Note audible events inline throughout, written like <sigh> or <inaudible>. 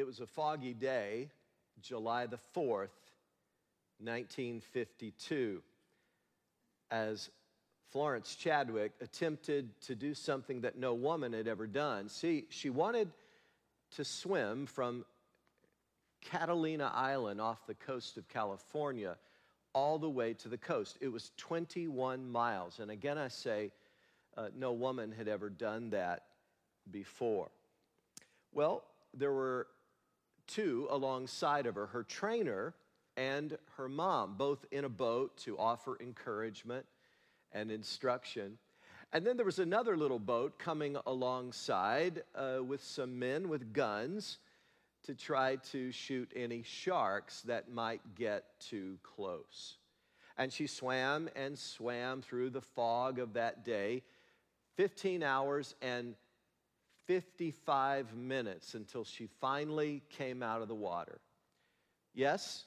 It was a foggy day, July the 4th, 1952, as Florence Chadwick attempted to do something that no woman had ever done. See, she wanted to swim from Catalina Island off the coast of California all the way to the coast. It was 21 miles. And again, I say, uh, no woman had ever done that before. Well, there were two alongside of her her trainer and her mom, both in a boat to offer encouragement and instruction. And then there was another little boat coming alongside uh, with some men with guns to try to shoot any sharks that might get too close. And she swam and swam through the fog of that day, 15 hours and 55 minutes until she finally came out of the water. Yes,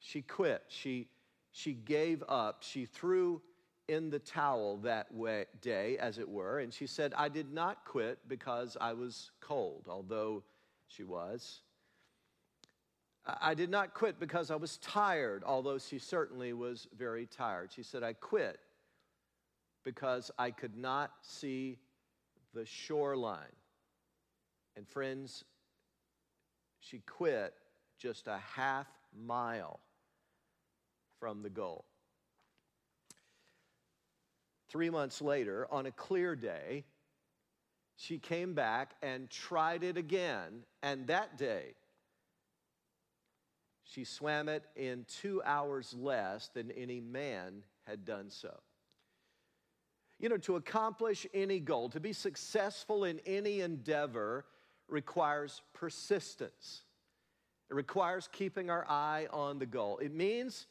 she quit. She, she gave up. She threw in the towel that way, day, as it were, and she said, I did not quit because I was cold, although she was. I did not quit because I was tired, although she certainly was very tired. She said, I quit because I could not see the shoreline. And friends, she quit just a half mile from the goal. Three months later, on a clear day, she came back and tried it again. And that day, she swam it in two hours less than any man had done so. You know, to accomplish any goal, to be successful in any endeavor, requires persistence. It requires keeping our eye on the goal. It means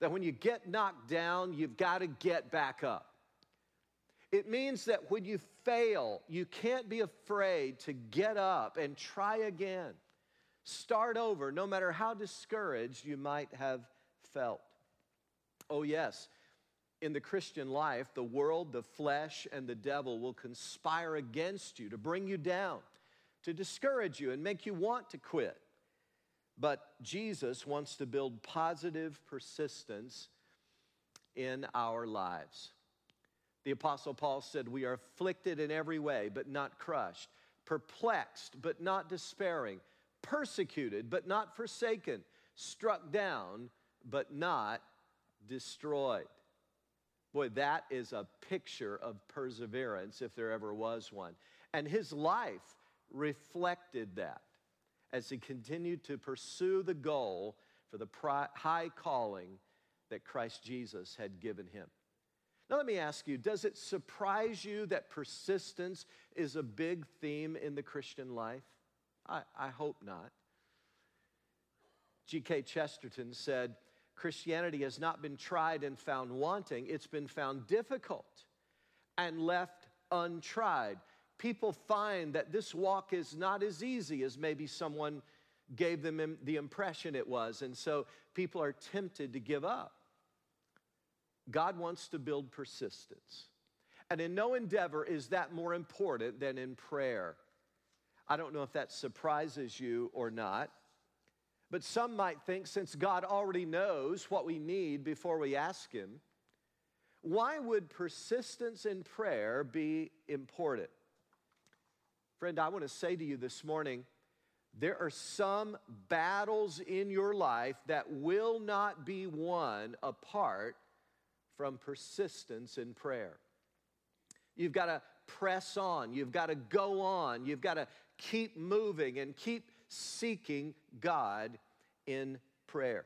that when you get knocked down, you've got to get back up. It means that when you fail, you can't be afraid to get up and try again. Start over, no matter how discouraged you might have felt. Oh, yes, in the Christian life, the world, the flesh, and the devil will conspire against you to bring you down, to discourage you, and make you want to quit. But Jesus wants to build positive persistence in our lives. The Apostle Paul said, We are afflicted in every way, but not crushed, perplexed, but not despairing persecuted but not forsaken, struck down but not destroyed. Boy, that is a picture of perseverance if there ever was one. And his life reflected that as he continued to pursue the goal for the high calling that Christ Jesus had given him. Now, let me ask you does it surprise you that persistence is a big theme in the Christian life? I, I hope not. G.K. Chesterton said, Christianity has not been tried and found wanting, it's been found difficult and left untried. People find that this walk is not as easy as maybe someone gave them the impression it was, and so people are tempted to give up. God wants to build persistence. And in no endeavor is that more important than in prayer. I don't know if that surprises you or not. But some might think since God already knows what we need before we ask Him, why would persistence in prayer be important? Friend, I want to say to you this morning there are some battles in your life that will not be won apart from persistence in prayer. You've got to press on. You've got to go on. You've got to keep moving and keep seeking God in prayer.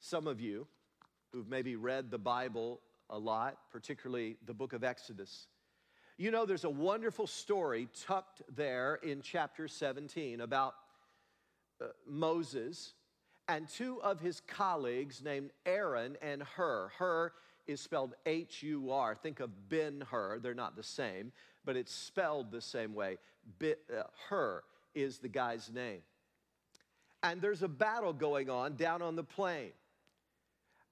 Some of you who've maybe read the Bible a lot, particularly the book of Exodus, you know there's a wonderful story tucked there in chapter 17 about uh, Moses and two of his colleagues named Aaron and Hur. Hur is spelled H U R. Think of Ben Hur. They're not the same, but it's spelled the same way. uh, Hur is the guy's name. And there's a battle going on down on the plain.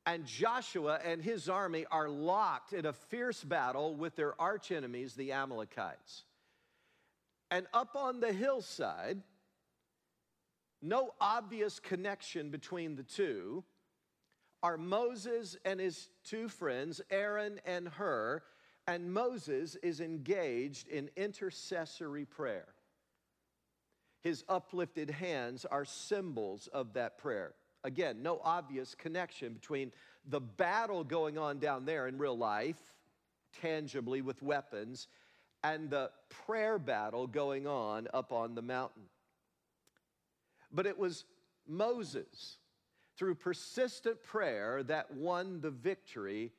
And Joshua and his army are locked in a fierce battle with their archenemies, the Amalekites. And up on the hillside, no obvious connection between the two, are Moses and his two friends, Aaron and Hur, and Moses is engaged in intercessory prayer. His uplifted hands are symbols of that prayer. Again, no obvious connection between the battle going on down there in real life, tangibly with weapons, and the prayer battle going on up on the mountain. But it was Moses, through persistent prayer, that won the victory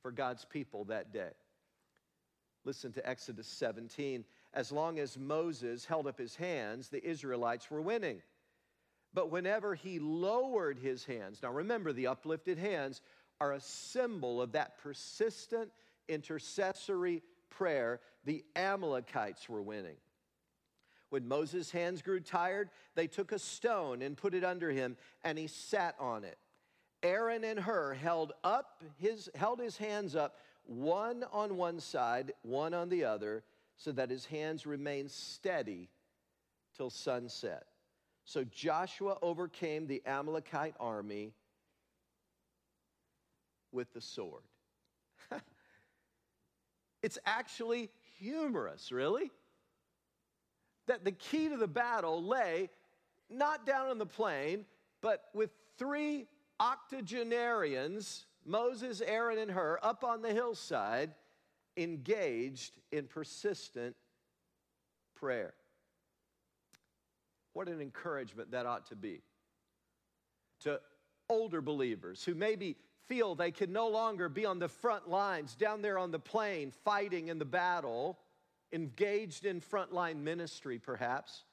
for God's people that day. Listen to Exodus 17. As long as Moses held up his hands, the Israelites were winning. But whenever he lowered his hands, now remember, the uplifted hands are a symbol of that persistent intercessory prayer, the Amalekites were winning. When Moses' hands grew tired, they took a stone and put it under him, and he sat on it. Aaron and Hur held up his held his hands up, one on one side, one on the other, so that his hands remained steady till sunset. So Joshua overcame the Amalekite army with the sword. <laughs> it's actually humorous, really. That the key to the battle lay not down on the plain, but with three octogenarians, Moses, Aaron, and Hur, up on the hillside, engaged in persistent prayer. What an encouragement that ought to be to older believers who maybe feel they can no longer be on the front lines down there on the plain fighting in the battle, engaged in frontline ministry perhaps,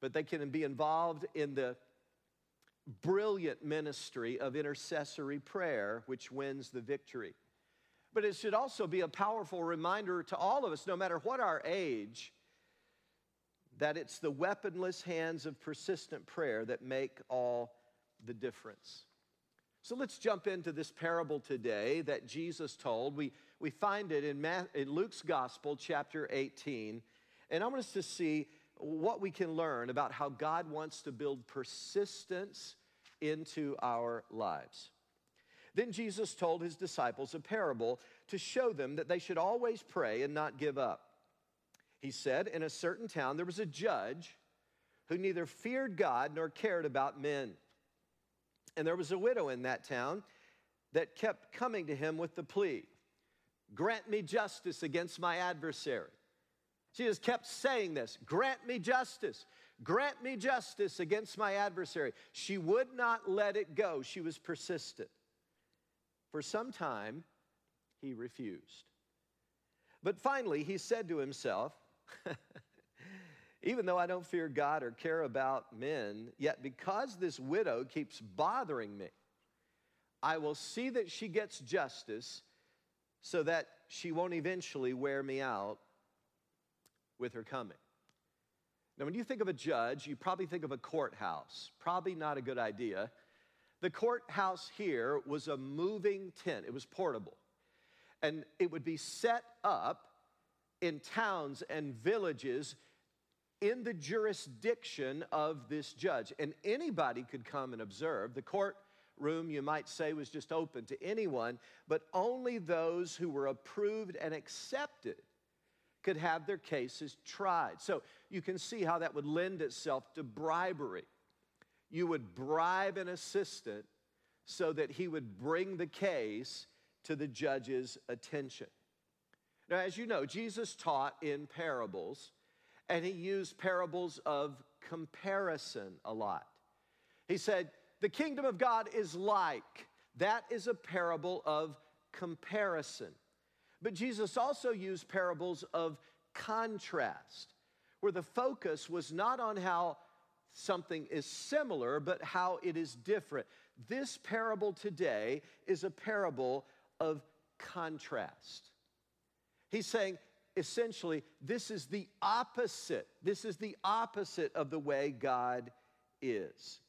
but they can be involved in the brilliant ministry of intercessory prayer, which wins the victory. But it should also be a powerful reminder to all of us, no matter what our age, that it's the weaponless hands of persistent prayer that make all the difference. So let's jump into this parable today that Jesus told. We, we find it in, in Luke's Gospel, chapter 18. And I want us to see what we can learn about how God wants to build persistence into our lives. Then Jesus told his disciples a parable to show them that they should always pray and not give up. He said, In a certain town there was a judge who neither feared God nor cared about men. And there was a widow in that town that kept coming to him with the plea Grant me justice against my adversary. She just kept saying this Grant me justice. Grant me justice against my adversary. She would not let it go. She was persistent. For some time, he refused. But finally, he said to himself, <laughs> Even though I don't fear God or care about men, yet because this widow keeps bothering me, I will see that she gets justice so that she won't eventually wear me out with her coming. Now, when you think of a judge, you probably think of a courthouse. Probably not a good idea. The courthouse here was a moving tent, it was portable. And it would be set up in towns and villages in the jurisdiction of this judge. And anybody could come and observe. The courtroom, you might say, was just open to anyone, but only those who were approved and accepted could have their cases tried. So you can see how that would lend itself to bribery. You would bribe an assistant so that he would bring the case to the judge's attention. Now, as you know, Jesus taught in parables, and he used parables of comparison a lot. He said, The kingdom of God is like. That is a parable of comparison. But Jesus also used parables of contrast, where the focus was not on how something is similar, but how it is different. This parable today is a parable of contrast. He's saying, essentially, this is the opposite. This is the opposite of the way God is.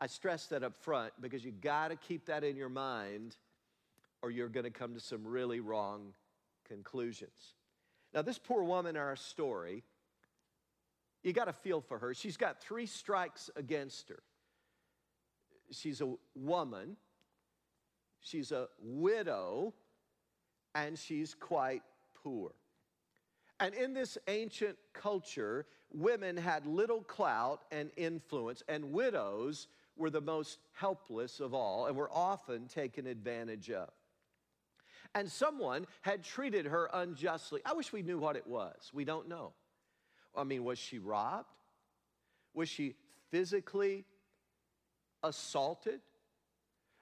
I stress that up front because you got to keep that in your mind or you're going to come to some really wrong conclusions. Now, this poor woman in our story You got to feel for her. She's got three strikes against her. She's a woman, she's a widow, and she's quite poor. And in this ancient culture, women had little clout and influence, and widows were the most helpless of all and were often taken advantage of. And someone had treated her unjustly. I wish we knew what it was. We don't know. I mean, was she robbed? Was she physically assaulted?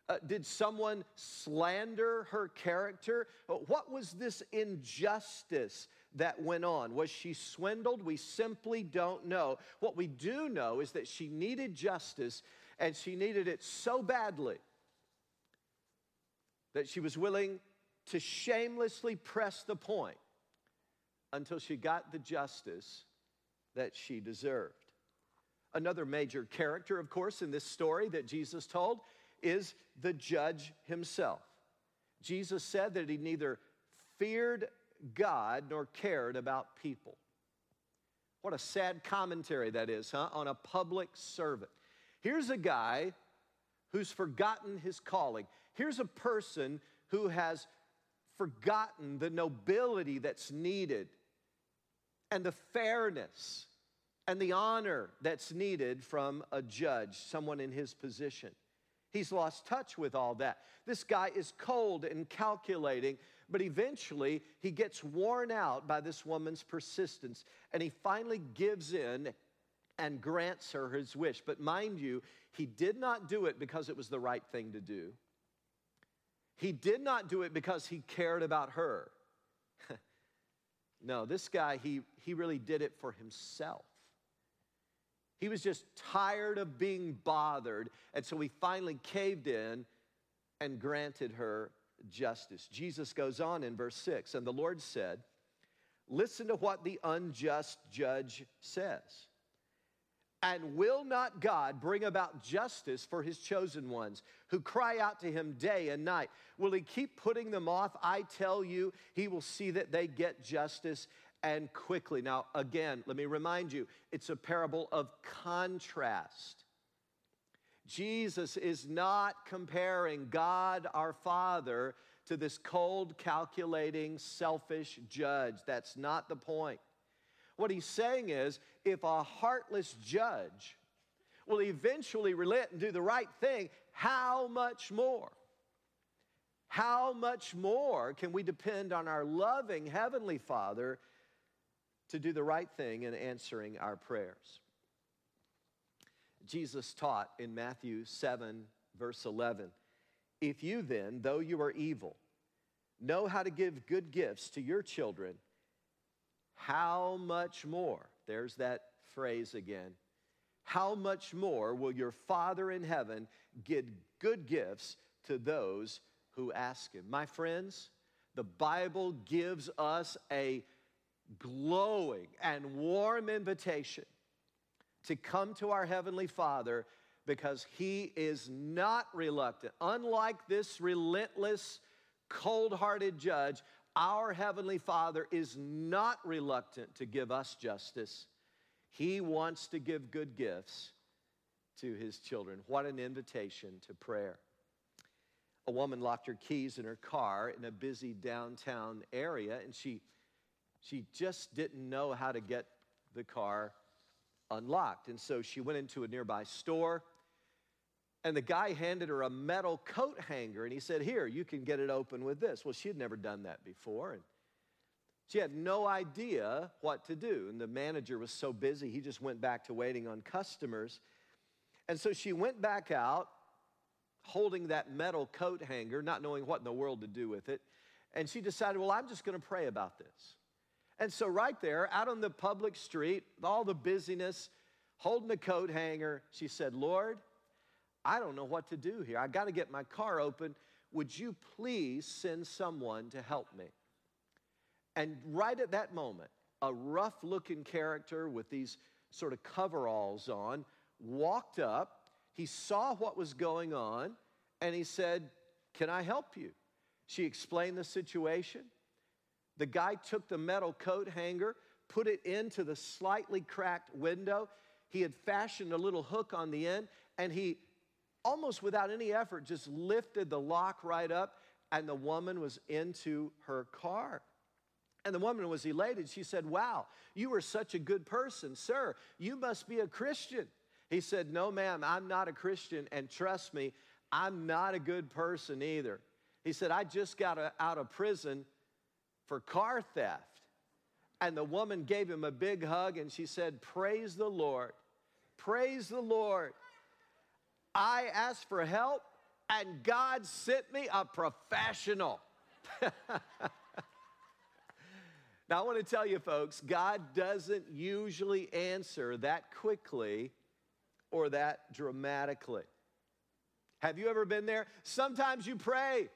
Uh, did someone slander her character? Uh, what was this injustice that went on? Was she swindled? We simply don't know. What we do know is that she needed justice and she needed it so badly that she was willing to shamelessly press the point until she got the justice that she deserved. Another major character, of course, in this story that Jesus told is the judge himself. Jesus said that he neither feared God nor cared about people. What a sad commentary that is, huh? On a public servant. Here's a guy who's forgotten his calling. Here's a person who has forgotten the nobility that's needed and the fairness and the honor that's needed from a judge, someone in his position. He's lost touch with all that. This guy is cold and calculating, but eventually he gets worn out by this woman's persistence and he finally gives in and grants her his wish. But mind you, he did not do it because it was the right thing to do. He did not do it because he cared about her. <laughs> no, this guy, he, he really did it for himself. He was just tired of being bothered, and so he finally caved in and granted her justice. Jesus goes on in verse 6 And the Lord said, Listen to what the unjust judge says. And will not God bring about justice for his chosen ones who cry out to him day and night? Will he keep putting them off? I tell you, he will see that they get justice and quickly. Now, again, let me remind you, it's a parable of contrast. Jesus is not comparing God our Father to this cold, calculating, selfish judge. That's not the point. What he's saying is if a heartless judge will eventually relent and do the right thing, how much more? How much more can we depend on our loving Heavenly Father to do the right thing in answering our prayers. Jesus taught in Matthew 7, verse 11 If you then, though you are evil, know how to give good gifts to your children, how much more, there's that phrase again, how much more will your Father in heaven give good gifts to those who ask him? My friends, the Bible gives us a glowing and warm invitation to come to our Heavenly Father because He is not reluctant. Unlike this relentless, cold hearted judge, our Heavenly Father is not reluctant to give us justice. He wants to give good gifts to His children. What an invitation to prayer. A woman locked her keys in her car in a busy downtown area and she she just didn't know how to get the car unlocked. And so she went into a nearby store, and the guy handed her a metal coat hanger, and he said, Here, you can get it open with this. Well, she had never done that before. And she had no idea what to do. And the manager was so busy, he just went back to waiting on customers. And so she went back out holding that metal coat hanger, not knowing what in the world to do with it. And she decided, well, I'm just going to pray about this. And so, right there, out on the public street, all the busyness, holding the coat hanger, she said, Lord, I don't know what to do here. I got to get my car open. Would you please send someone to help me? And right at that moment, a rough looking character with these sort of coveralls on walked up. He saw what was going on and he said, Can I help you? She explained the situation. The guy took the metal coat hanger, put it into the slightly cracked window. He had fashioned a little hook on the end, and he almost without any effort just lifted the lock right up, and the woman was into her car. And the woman was elated. She said, Wow, you are such a good person, sir. You must be a Christian. He said, No, ma'am, I'm not a Christian. And trust me, I'm not a good person either. He said, I just got out of prison for car theft. And the woman gave him a big hug and she said, Praise the Lord. Praise the Lord. I asked for help and God sent me a professional. <laughs> now, I want to tell you, folks, God doesn't usually answer that quickly or that dramatically. Have you ever been there? Sometimes you pray,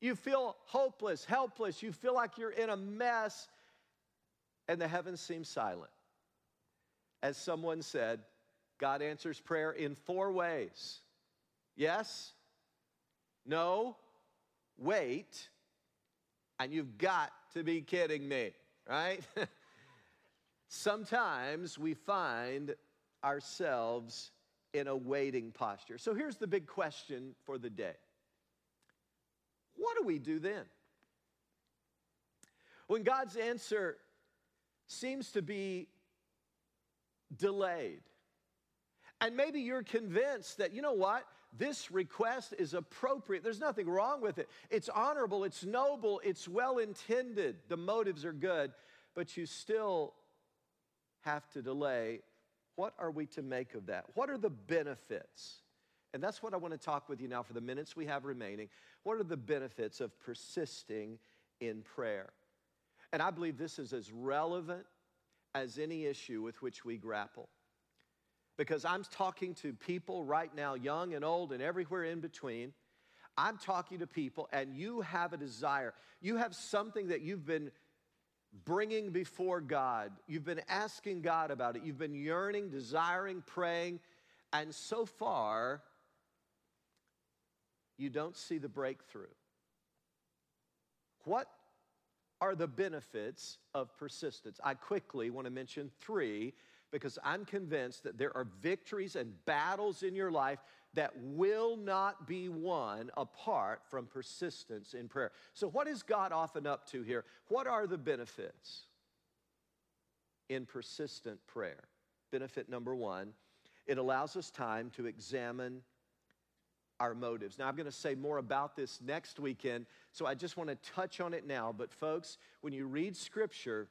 you feel hopeless, helpless, you feel like you're in a mess, and the heavens seem silent. As someone said, God answers prayer in four ways yes, no, wait, and you've got to be kidding me, right? <laughs> Sometimes we find ourselves in a waiting posture. So here's the big question for the day What do we do then? When God's answer seems to be delayed, and maybe you're convinced that, you know what? This request is appropriate. There's nothing wrong with it. It's honorable, it's noble, it's well intended. The motives are good, but you still have to delay what are we to make of that? What are the benefits? And that's what I want to talk with you now for the minutes we have remaining. What are the benefits of persisting in prayer? And I believe this is as relevant as any issue with which we grapple. Because I'm talking to people right now, young and old and everywhere in between. I'm talking to people, and you have a desire. You have something that you've been bringing before God. You've been asking God about it. You've been yearning, desiring, praying, and so far, you don't see the breakthrough. What are the benefits of persistence? I quickly want to mention three because I'm convinced that there are victories and battles in your life that will not be won apart from persistence in prayer. So, what is God often up to here? What are the benefits in persistent prayer? Benefit number one, it allows us time to examine our motives. Now, I'm going to say more about this next weekend, so I just want to touch on it now. But, folks, when you read scripture,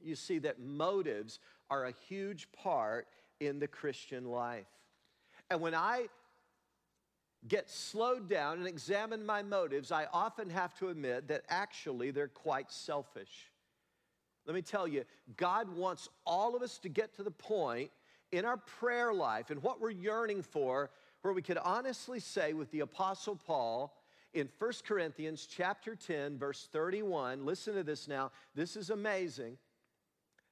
you see that motives are a huge part in the Christian life. And when I get slowed down and examine my motives, I often have to admit that actually they're quite selfish. Let me tell you, God wants all of us to get to the point in our prayer life and what we're yearning for where we could honestly say with the apostle Paul in 1 Corinthians chapter 10 verse 31, listen to this now. This is amazing.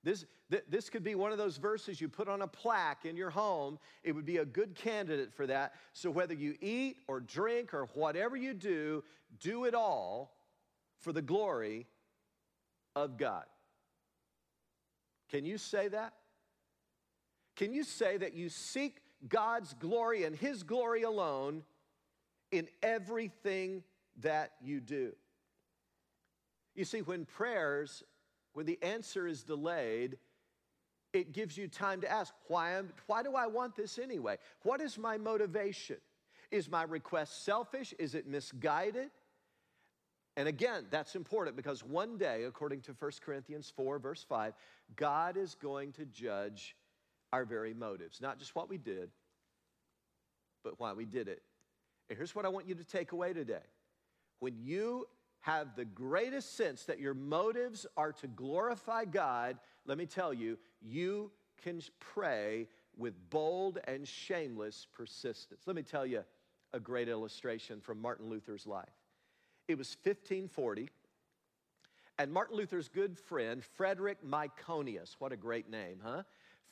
This, th- this could be one of those verses you put on a plaque in your home. It would be a good candidate for that. So, whether you eat or drink or whatever you do, do it all for the glory of God. Can you say that? Can you say that you seek God's glory and His glory alone in everything that you do? You see, when prayers when the answer is delayed, it gives you time to ask, why, am, why do I want this anyway? What is my motivation? Is my request selfish? Is it misguided? And again, that's important because one day, according to 1 Corinthians 4, verse 5, God is going to judge our very motives, not just what we did, but why we did it. And here's what I want you to take away today. When you have the greatest sense that your motives are to glorify God, let me tell you, you can pray with bold and shameless persistence. Let me tell you a great illustration from Martin Luther's life. It was 1540, and Martin Luther's good friend, Frederick Myconius, what a great name, huh?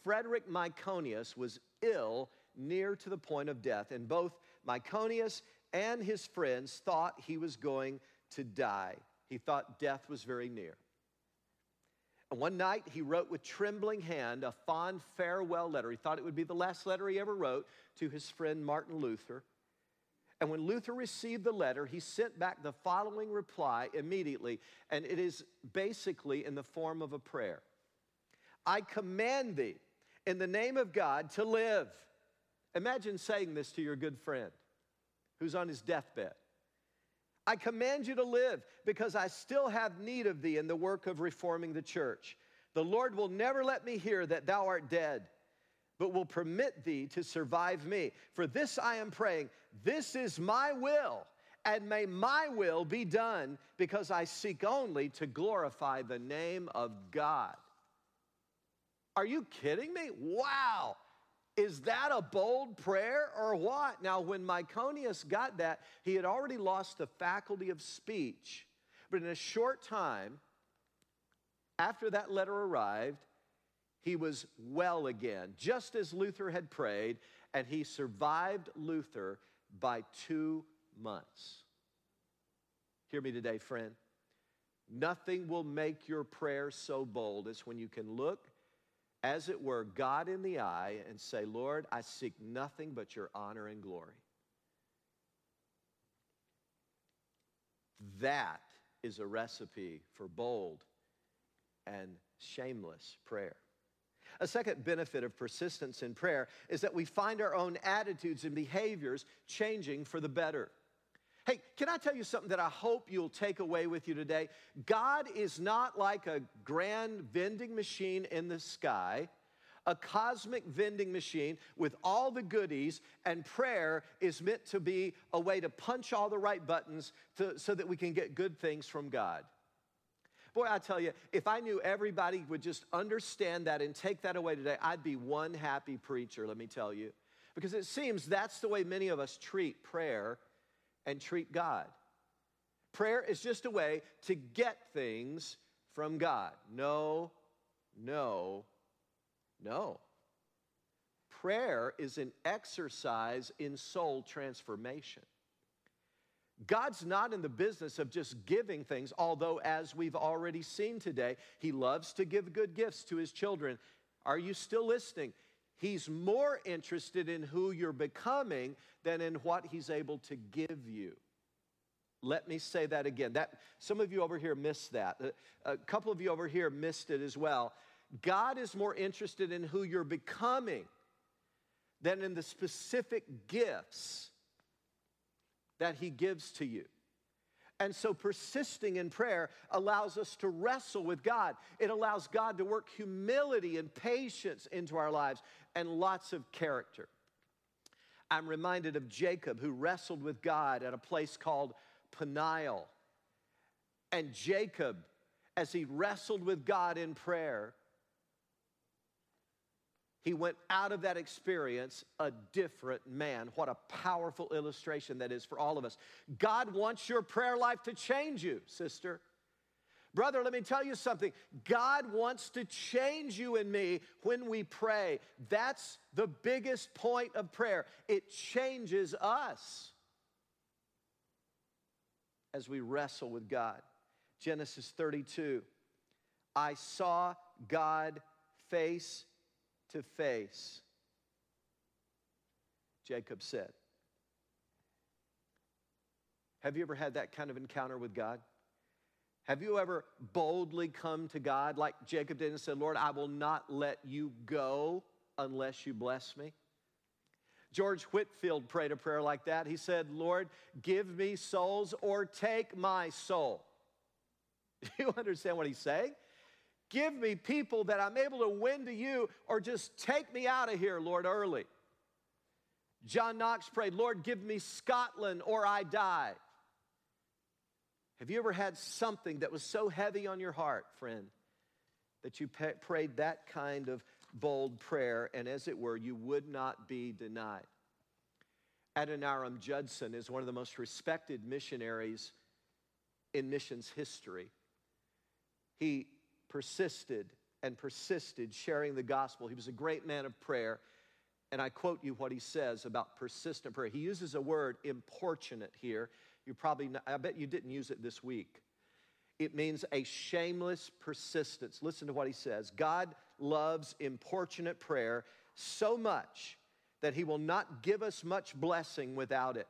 Frederick Myconius was ill near to the point of death, and both Myconius and his friends thought he was going to die. He thought death was very near. And one night he wrote with trembling hand a fond farewell letter. He thought it would be the last letter he ever wrote to his friend Martin Luther. And when Luther received the letter, he sent back the following reply immediately, and it is basically in the form of a prayer I command thee in the name of God to live. Imagine saying this to your good friend who's on his deathbed. I command you to live because I still have need of thee in the work of reforming the church. The Lord will never let me hear that thou art dead, but will permit thee to survive me. For this I am praying, this is my will, and may my will be done because I seek only to glorify the name of God. Are you kidding me? Wow. Is that a bold prayer or what? Now, when Myconius got that, he had already lost the faculty of speech. But in a short time, after that letter arrived, he was well again, just as Luther had prayed, and he survived Luther by two months. Hear me today, friend. Nothing will make your prayer so bold as when you can look as it were, God in the eye and say, Lord, I seek nothing but your honor and glory. That is a recipe for bold and shameless prayer. A second benefit of persistence in prayer is that we find our own attitudes and behaviors changing for the better. Hey, can I tell you something that I hope you'll take away with you today? God is not like a grand vending machine in the sky, a cosmic vending machine with all the goodies, and prayer is meant to be a way to punch all the right buttons to, so that we can get good things from God. Boy, I tell you, if I knew everybody would just understand that and take that away today, I'd be one happy preacher, let me tell you. Because it seems that's the way many of us treat prayer and treat God. Prayer is just a way to get things from God. No, no, no. Prayer is an exercise in soul transformation. God's not in the business of just giving things, although, as we've already seen today, He loves to give good gifts to His children. Are you still listening? He's more interested in who you're becoming than in what he's able to give you. Let me say that again. That some of you over here missed that. A, a couple of you over here missed it as well. God is more interested in who you're becoming than in the specific gifts that he gives to you. And so persisting in prayer allows us to wrestle with God. It allows God to work humility and patience into our lives and lots of character. I'm reminded of Jacob who wrestled with God at a place called Peniel. And Jacob, as he wrestled with God in prayer, he went out of that experience a different man. What a powerful illustration that is for all of us. God wants your prayer life to change you, sister. Brother, let me tell you something. God wants to change you and me when we pray. That's the biggest point of prayer. It changes us as we wrestle with God. Genesis 32. I saw God face to face, Jacob said. Have you ever had that kind of encounter with God? Have you ever boldly come to God like Jacob did and said, Lord, I will not let you go unless you bless me? George Whitfield prayed a prayer like that. He said, Lord, give me souls or take my soul. Do <laughs> you understand what he's saying? Give me people that I'm able to win to you, or just take me out of here, Lord, early. John Knox prayed, Lord, give me Scotland or I die. Have you ever had something that was so heavy on your heart, friend, that you prayed that kind of bold prayer, and as it were, you would not be denied? Adoniram Judson is one of the most respected missionaries in missions history. He persisted and persisted sharing the gospel. He was a great man of prayer. And I quote you what he says about persistent prayer. He uses a word importunate here. You probably, I bet you didn't use it this week. it means a shameless persistence. Listen to what he says God loves importunate prayer so much that he will not give us much blessing without it.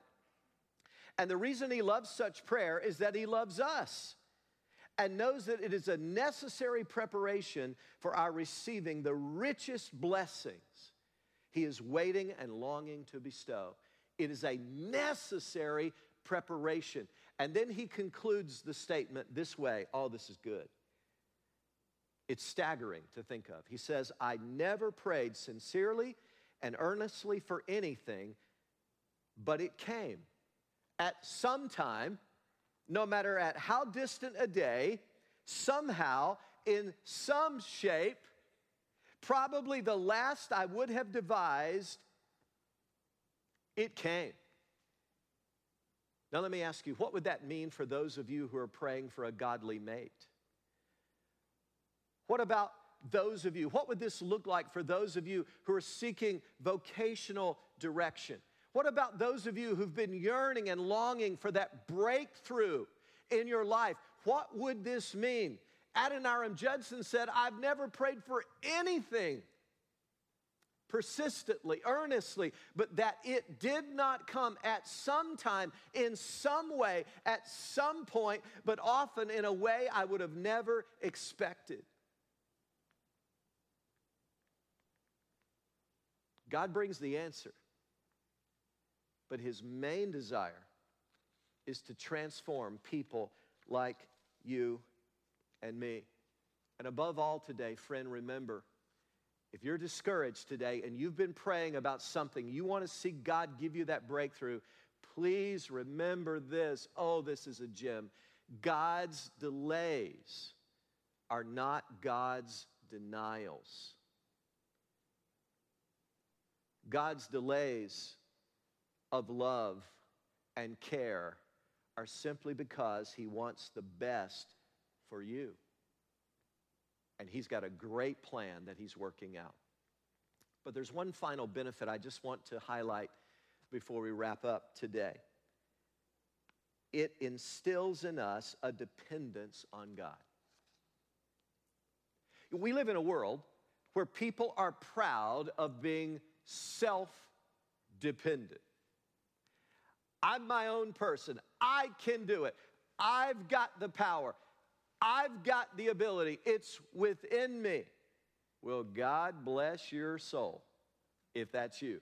And the reason he loves such prayer is that he loves us and knows that it is a necessary preparation for our receiving the richest blessings he is waiting and longing to bestow. It is a necessary preparation. And then he concludes the statement this way oh, this is good. It's staggering to think of. He says, I never prayed sincerely and earnestly for anything, but it came. At some time, no matter at how distant a day, somehow, in some shape, probably the last I would have devised, it came. Now, let me ask you, what would that mean for those of you who are praying for a godly mate? What about those of you? What would this look like for those of you who are seeking vocational direction? What about those of you who've been yearning and longing for that breakthrough in your life? What would this mean? Adoniram Judson said, I've never prayed for anything persistently, earnestly, but that it did not come at some time, in some way, at some point, but often in a way I would have never expected. God brings the answer, but his main desire is to transform people like you and me. And above all today, friend, remember if you're discouraged today and you've been praying about something, you want to see God give you that breakthrough, please remember this. Oh, this is a gem. God's delays are not God's denials. God's delays of love and care are simply because He wants the best for you and He's got a great plan that He's working out. But there's one final benefit I just want to highlight before we wrap up today. It instills in us a dependence on God. We live in a world where people are proud of being self dependent. I'm my own person. I can do it. I've got the power. I've got the ability, it's within me. Will God bless your soul if that's you?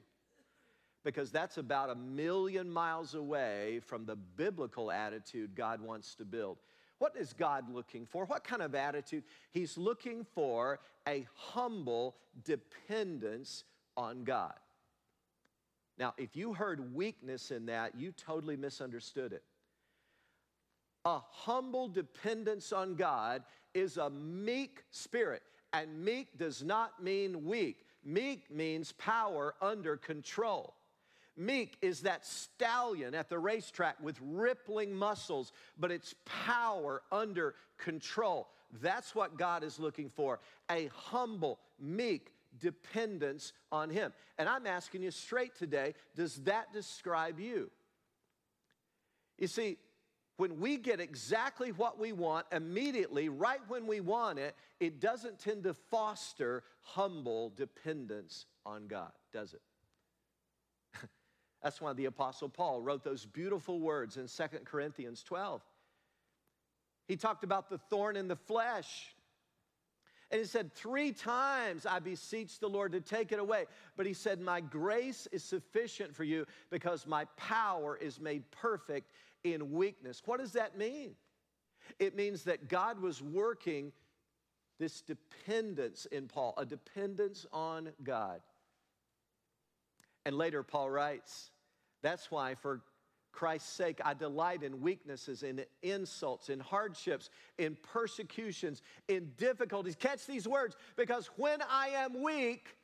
Because that's about a million miles away from the biblical attitude God wants to build. What is God looking for? What kind of attitude? He's looking for a humble dependence on God. Now, if you heard weakness in that, you totally misunderstood it. A humble dependence on God is a meek spirit. And meek does not mean weak, meek means power under control. Meek is that stallion at the racetrack with rippling muscles, but it's power under control. That's what God is looking for a humble, meek dependence on Him. And I'm asking you straight today does that describe you? You see, when we get exactly what we want immediately, right when we want it, it doesn't tend to foster humble dependence on God, does it? <laughs> That's why the Apostle Paul wrote those beautiful words in Second Corinthians 12. He talked about the thorn in the flesh. And he said, Three times I beseech the Lord to take it away. But he said, My grace is sufficient for you because my power is made perfect in weakness. What does that mean? It means that God was working this dependence in Paul, a dependence on God. And later, Paul writes, That's why, for Christ's sake, I delight in weaknesses, in insults, in hardships, in persecutions, in difficulties. Catch these words because when I am weak,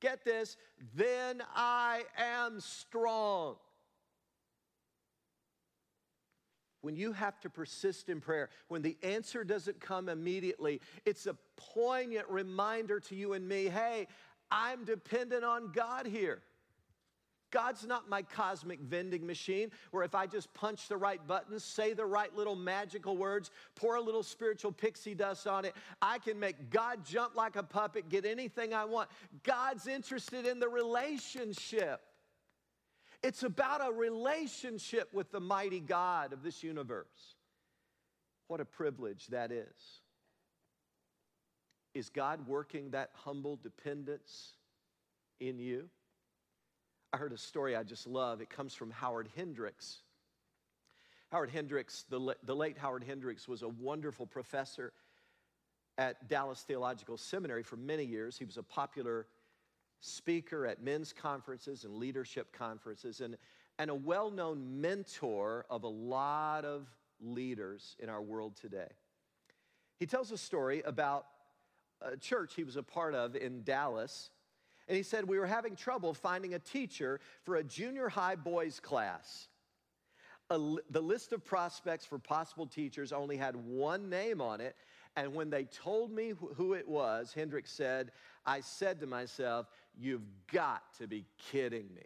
get this, then I am strong. when you have to persist in prayer, when the answer doesn't come immediately, it's a poignant reminder to you and me hey, I'm dependent on God here. God's not my cosmic vending machine where if I just punch the right buttons, say the right little magical words, pour a little spiritual pixie dust on it, I can make God jump like a puppet, get anything I want. God's interested in the relationship. It's about a relationship with the mighty God of this universe. What a privilege that is. Is God working that humble dependence in you? I heard a story I just love. It comes from Howard Hendricks. Howard Hendricks, the, the late Howard Hendricks, was a wonderful professor at Dallas Theological Seminary for many years. He was a popular speaker at men's conferences and leadership conferences, and, and a well known mentor of a lot of leaders in our world today. He tells a story about a church he was a part of in Dallas. And he said, We were having trouble finding a teacher for a junior high boys class. The list of prospects for possible teachers only had one name on it. And when they told me who it was, Hendricks said, I said to myself, You've got to be kidding me.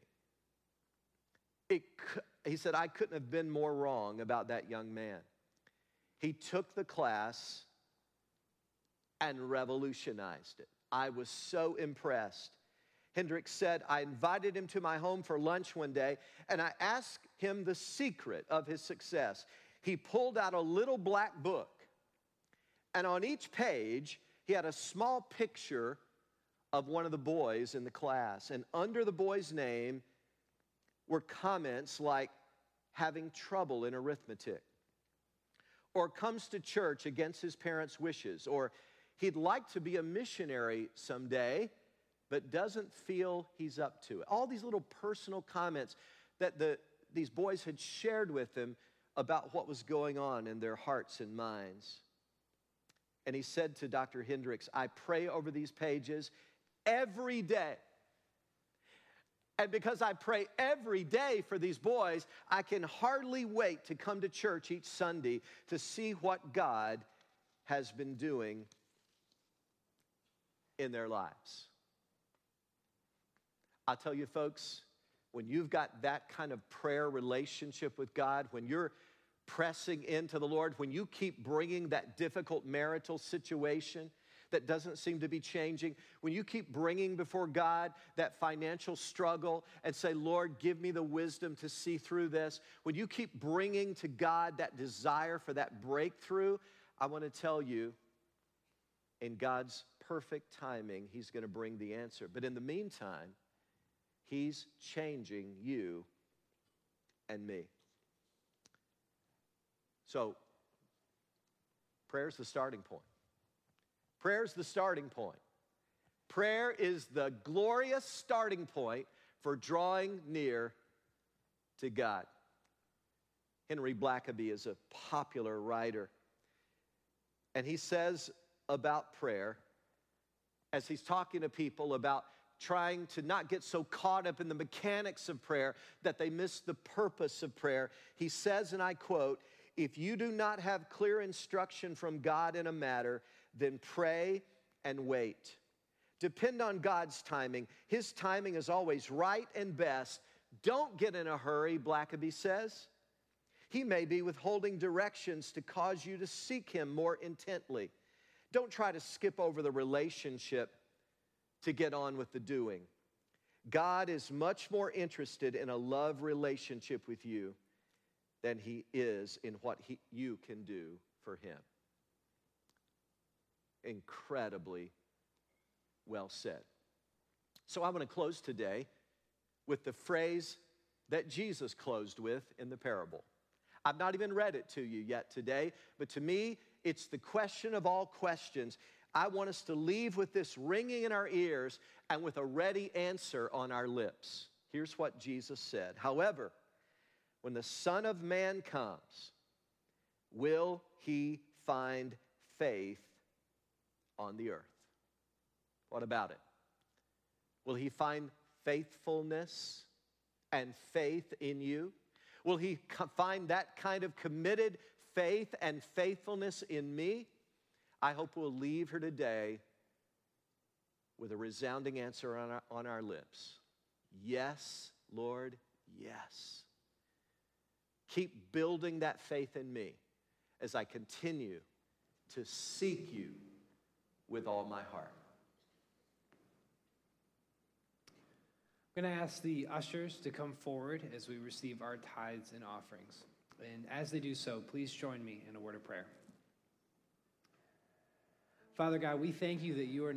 It, he said, I couldn't have been more wrong about that young man. He took the class and revolutionized it. I was so impressed. Hendricks said, I invited him to my home for lunch one day and I asked him the secret of his success. He pulled out a little black book, and on each page, he had a small picture of one of the boys in the class. And under the boy's name were comments like having trouble in arithmetic, or comes to church against his parents' wishes, or he'd like to be a missionary someday, but doesn't feel he's up to it. All these little personal comments that the, these boys had shared with him about what was going on in their hearts and minds. And he said to Dr. Hendricks, I pray over these pages every day. And because I pray every day for these boys, I can hardly wait to come to church each Sunday to see what God has been doing in their lives. I'll tell you, folks, when you've got that kind of prayer relationship with God, when you're pressing into the Lord, when you keep bringing that difficult marital situation, that doesn't seem to be changing, when you keep bringing before God that financial struggle and say, Lord, give me the wisdom to see through this, when you keep bringing to God that desire for that breakthrough, I want to tell you, in God's perfect timing, He's going to bring the answer. But in the meantime, He's changing you and me. So, prayer is the starting point. Prayer is the starting point. Prayer is the glorious starting point for drawing near to God. Henry Blackaby is a popular writer, and he says about prayer, as he's talking to people about trying to not get so caught up in the mechanics of prayer that they miss the purpose of prayer, he says, and I quote, if you do not have clear instruction from God in a matter, then pray and wait. Depend on God's timing. His timing is always right and best. Don't get in a hurry, Blackaby says. He may be withholding directions to cause you to seek Him more intently. Don't try to skip over the relationship to get on with the doing. God is much more interested in a love relationship with you than He is in what he, you can do for Him incredibly well said. So I want to close today with the phrase that Jesus closed with in the parable. I've not even read it to you yet today, but to me, it's the question of all questions. I want us to leave with this ringing in our ears and with a ready answer on our lips. Here's what Jesus said However, when the Son of Man comes, will he find faith on the earth. What about it? Will he find faithfulness and faith in you? Will he find that kind of committed faith and faithfulness in me? I hope we'll leave here today with a resounding answer on our, on our lips. Yes, Lord, yes. Keep building that faith in me as I continue to seek you with all my heart. I'm going to ask the ushers to come forward as we receive our tithes and offerings. And as they do so, please join me in a word of prayer. Father God, we thank you that you are